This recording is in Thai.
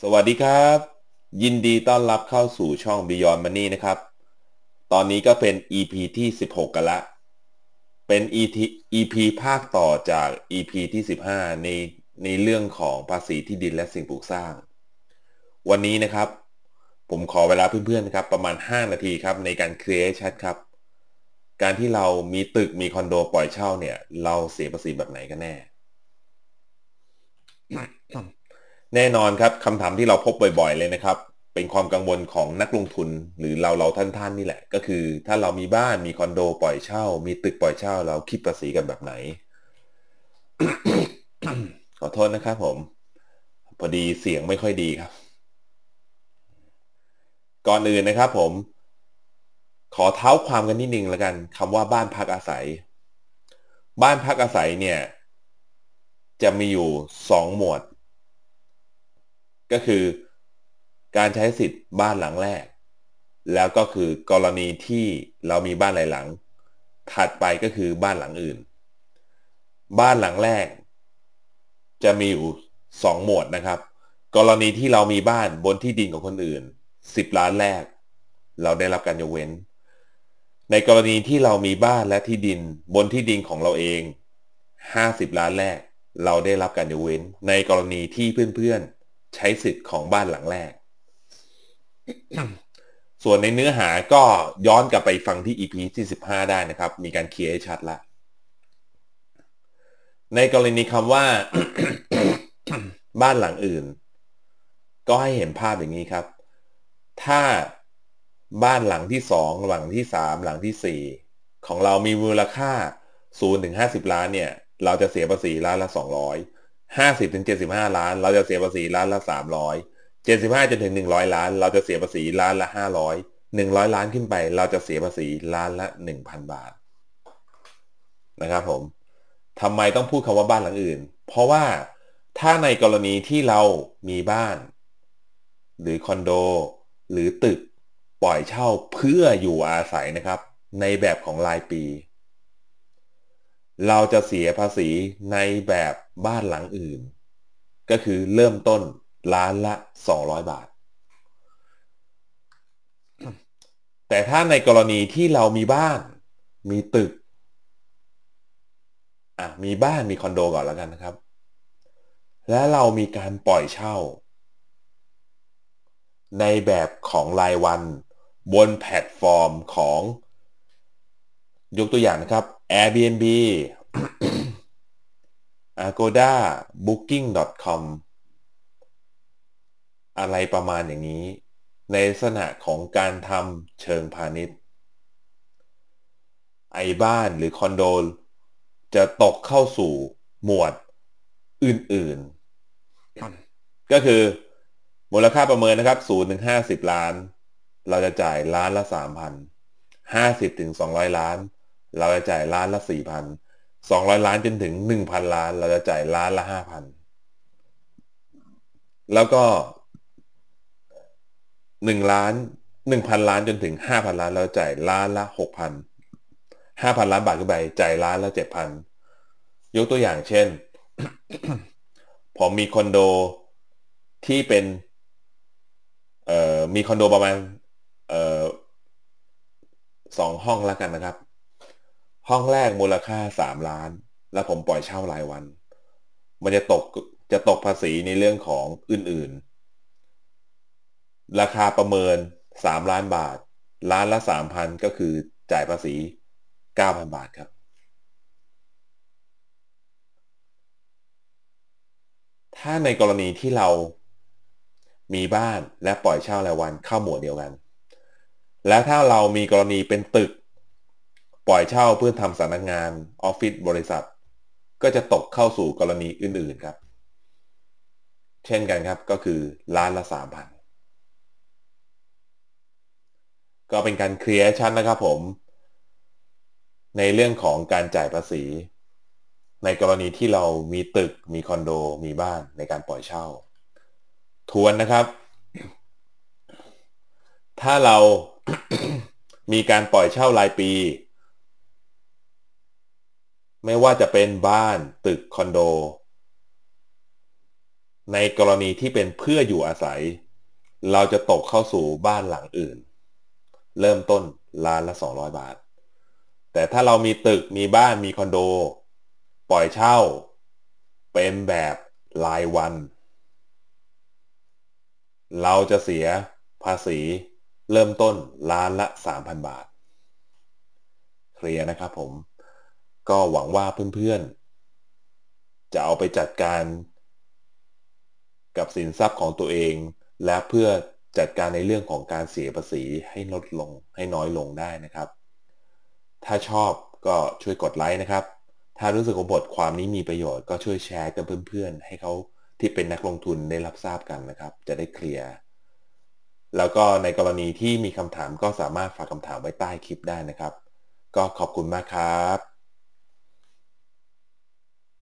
สวัสดีครับ ยินดีต้อนรับเข้าสู่ช่อง Beyond Money นะครับ ตอนนี้ก็เป็น EP ที่ 16 กันละ เป็น EP ภาคต่อจาก EP ที่ 15 ในในเรื่องของภาษีที่ดินและสิ่งปลูกสร้าง วันนี้นะครับ ผมขอเวลาเพื่อนๆนะครับ ประมาณ 5 นาทีครับ ในการ create chat ครับ การที่เรามีตึกมีคอนโดปล่อยเช่าเนี่ย เราเสียภาษีแบบไหนกันแน่ แน่นอนครับคำถามที่เราพบบ่อยๆเลยนะครับ เป็นความกังวลของนักลงทุนหรือเราเราท่านๆนี่แหละ ก็คือ ถ้าเรามีบ้านมีคอนโดปล่อยเช่า มีตึกปล่อยเช่า เราคิดภาษีกันแบบไหน ขอโทษนะครับผม พอดีเสียงไม่ค่อยดีครับ ก่อนอื่นนะครับ ผม ขอเท้าความกันนิดนึงแล้วกันคำว่าบ้านพักอาศัย บ้านพักอาศัยเนี่ย จะมีอยู่สองหมวด ก็คือการใช้สิทธิ์บ้านหลังแรก แล้วก็คือกรณีที่เรามีบ้านหลายหลัง ถัดไปก็คือบ้านหลังอื่น บ้านหลังแรก จะมีอยู่สองหมวดนะครับ กรณีที่เรามีบ้านบนที่ดินของคนอื่น 10 ล้านแรก เราได้รับการยกเว้น ในกรณีที่เรามีบ้านและที่ดินบนที่ดินของเราเอง 50 ล้านแรก เราได้รับการยกเว้น ในกรณีที่เพื่อนๆ ใช้สิทธิ์ของบ้านหลังแรก ส่วนในเนื้อหาก็ย้อนกลับไปฟังที่ EP ที่15 ได้นะครับ มีการเคลียร์ให้ชัดละ ในกรณีคำว่า บ้านหลังอื่น ก็ให้เห็นภาพอย่างนี้ครับ ถ้าบ้านหลังที่สองหลังที่สามหลังที่สี่ของเรามีมูลค่า0ถึง50ล้านเนี่ย เราจะเสียภาษีล้านละสองร้อย 200 50ถึง75ล้าน เราจะเสียภาษีล้านละ300 75จนถึง100ล้าน เราจะเสียภาษีล้านละ500 100ล้านขึ้นไป เราจะเสียภาษีล้านละ1,000บาท นะครับผมทำไมต้องพูดคำว่าบ้านหลังอื่น เพราะว่าถ้าในกรณีที่เรามีบ้าน หรือคอนโด หรือตึกปล่อยเช่าเพื่ออยู่อาศัยนะครับ ในแบบของรายปี เราจะเสียภาษีในแบบ บ้านหลังอื่น ก็คือเริ่มต้นล้านละ 200 บาท แต่ถ้าในกรณีที่เรามีบ้าน มีตึก อะ มีบ้านมีคอนโดก่อนแล้วกันนะครับ และเรามีการปล่อยเช่า ในแบบของรายวัน บนแพลตฟอร์มของ ยกตัวอย่างนะครับ Airbnb Agoda Booking.com อะไรประมาณอย่างนี้ ในลักษณะของการทำเชิงพาณิชย์ ไอ้บ้านหรือคอนโดจะตกเข้าสู่หมวดอื่นๆ ก็คือมูลค่าประเมินนะครับ0ถึง50ล้าน เราจะจ่ายล้านละ3,000 50ถึง200ล้าน เราจะจ่ายล้านละ 4,000 200ล้านจนถึง1,000ล้าน เราจะจ่ายล้านละ5,000แล้วก็1ล้าน1,000ล้านจนถึง5,000ล้านเราจ่ายล้านละ6,000 5,000ล้านบาทขึ้นไปจ่ายล้านละ7,000ยกตัวอย่างเช่น ผมมีคอนโดที่เป็นเอ่อมีคอนโดประมาณเอ่อสองห้องแล้วกันนะครับ ห้องแรกมูลค่าสามล้าน แล้วผมปล่อยเช่ารายวัน มันจะตกจะตกภาษีในเรื่องของอื่นๆ ราคาประเมินสามล้านบาท ล้านละสามพันก็คือจ่ายภาษีเก้าพันบาทครับ ถ้าในกรณีที่เรามีบ้านและปล่อยเช่ารายวันเข้าหมวดเดียวกัน และถ้าเรามีกรณีเป็นตึก ปล่อยเช่าเพื่อทำสำนักงานออฟฟิศบริษัท ก็จะตกเข้าสู่กรณีอื่นๆครับ เช่นกันครับก็คือล้านละสามพันก็เป็นการเคลียร์ชั้นนะครับผม ในเรื่องของการจ่ายภาษี ในกรณีที่เรามีตึกมีคอนโดมีบ้านในการปล่อยเช่า ทวนนะครับ ถ้าเรามีการปล่อยเช่ารายปี ไม่ว่าจะเป็นบ้านตึกคอนโด ในกรณีที่เป็นเพื่ออยู่อาศัย เราจะตกเข้าสู่บ้านหลังอื่น เริ่มต้นล้านละ 200 บาท แต่ถ้าเรามีตึกมีบ้านมีคอนโด ปล่อยเช่า เป็นแบบรายวัน เราจะเสียภาษี เริ่มต้นล้านละ 3,000 บาท เคลียร์นะครับผม ก็หวังว่าเพื่อนๆ จะเอาไปจัดการ กับสินทรัพย์ของตัวเอง และเพื่อจัดการในเรื่องของการเสียภาษีให้ลดลงให้น้อยลงได้นะครับ ถ้าชอบก็ช่วยกดไลค์นะครับ ถ้ารู้สึกว่าบทความนี้มีประโยชน์ก็ช่วยแชร์กับเพื่อนๆ ให้เขาที่เป็นนักลงทุนได้รับทราบกันนะครับ จะได้เคลียร์แล้วก็ในกรณีที่มีคำถามก็สามารถฝากคำถามไว้ใต้คลิปได้นะครับ ก็ขอบคุณมากครับ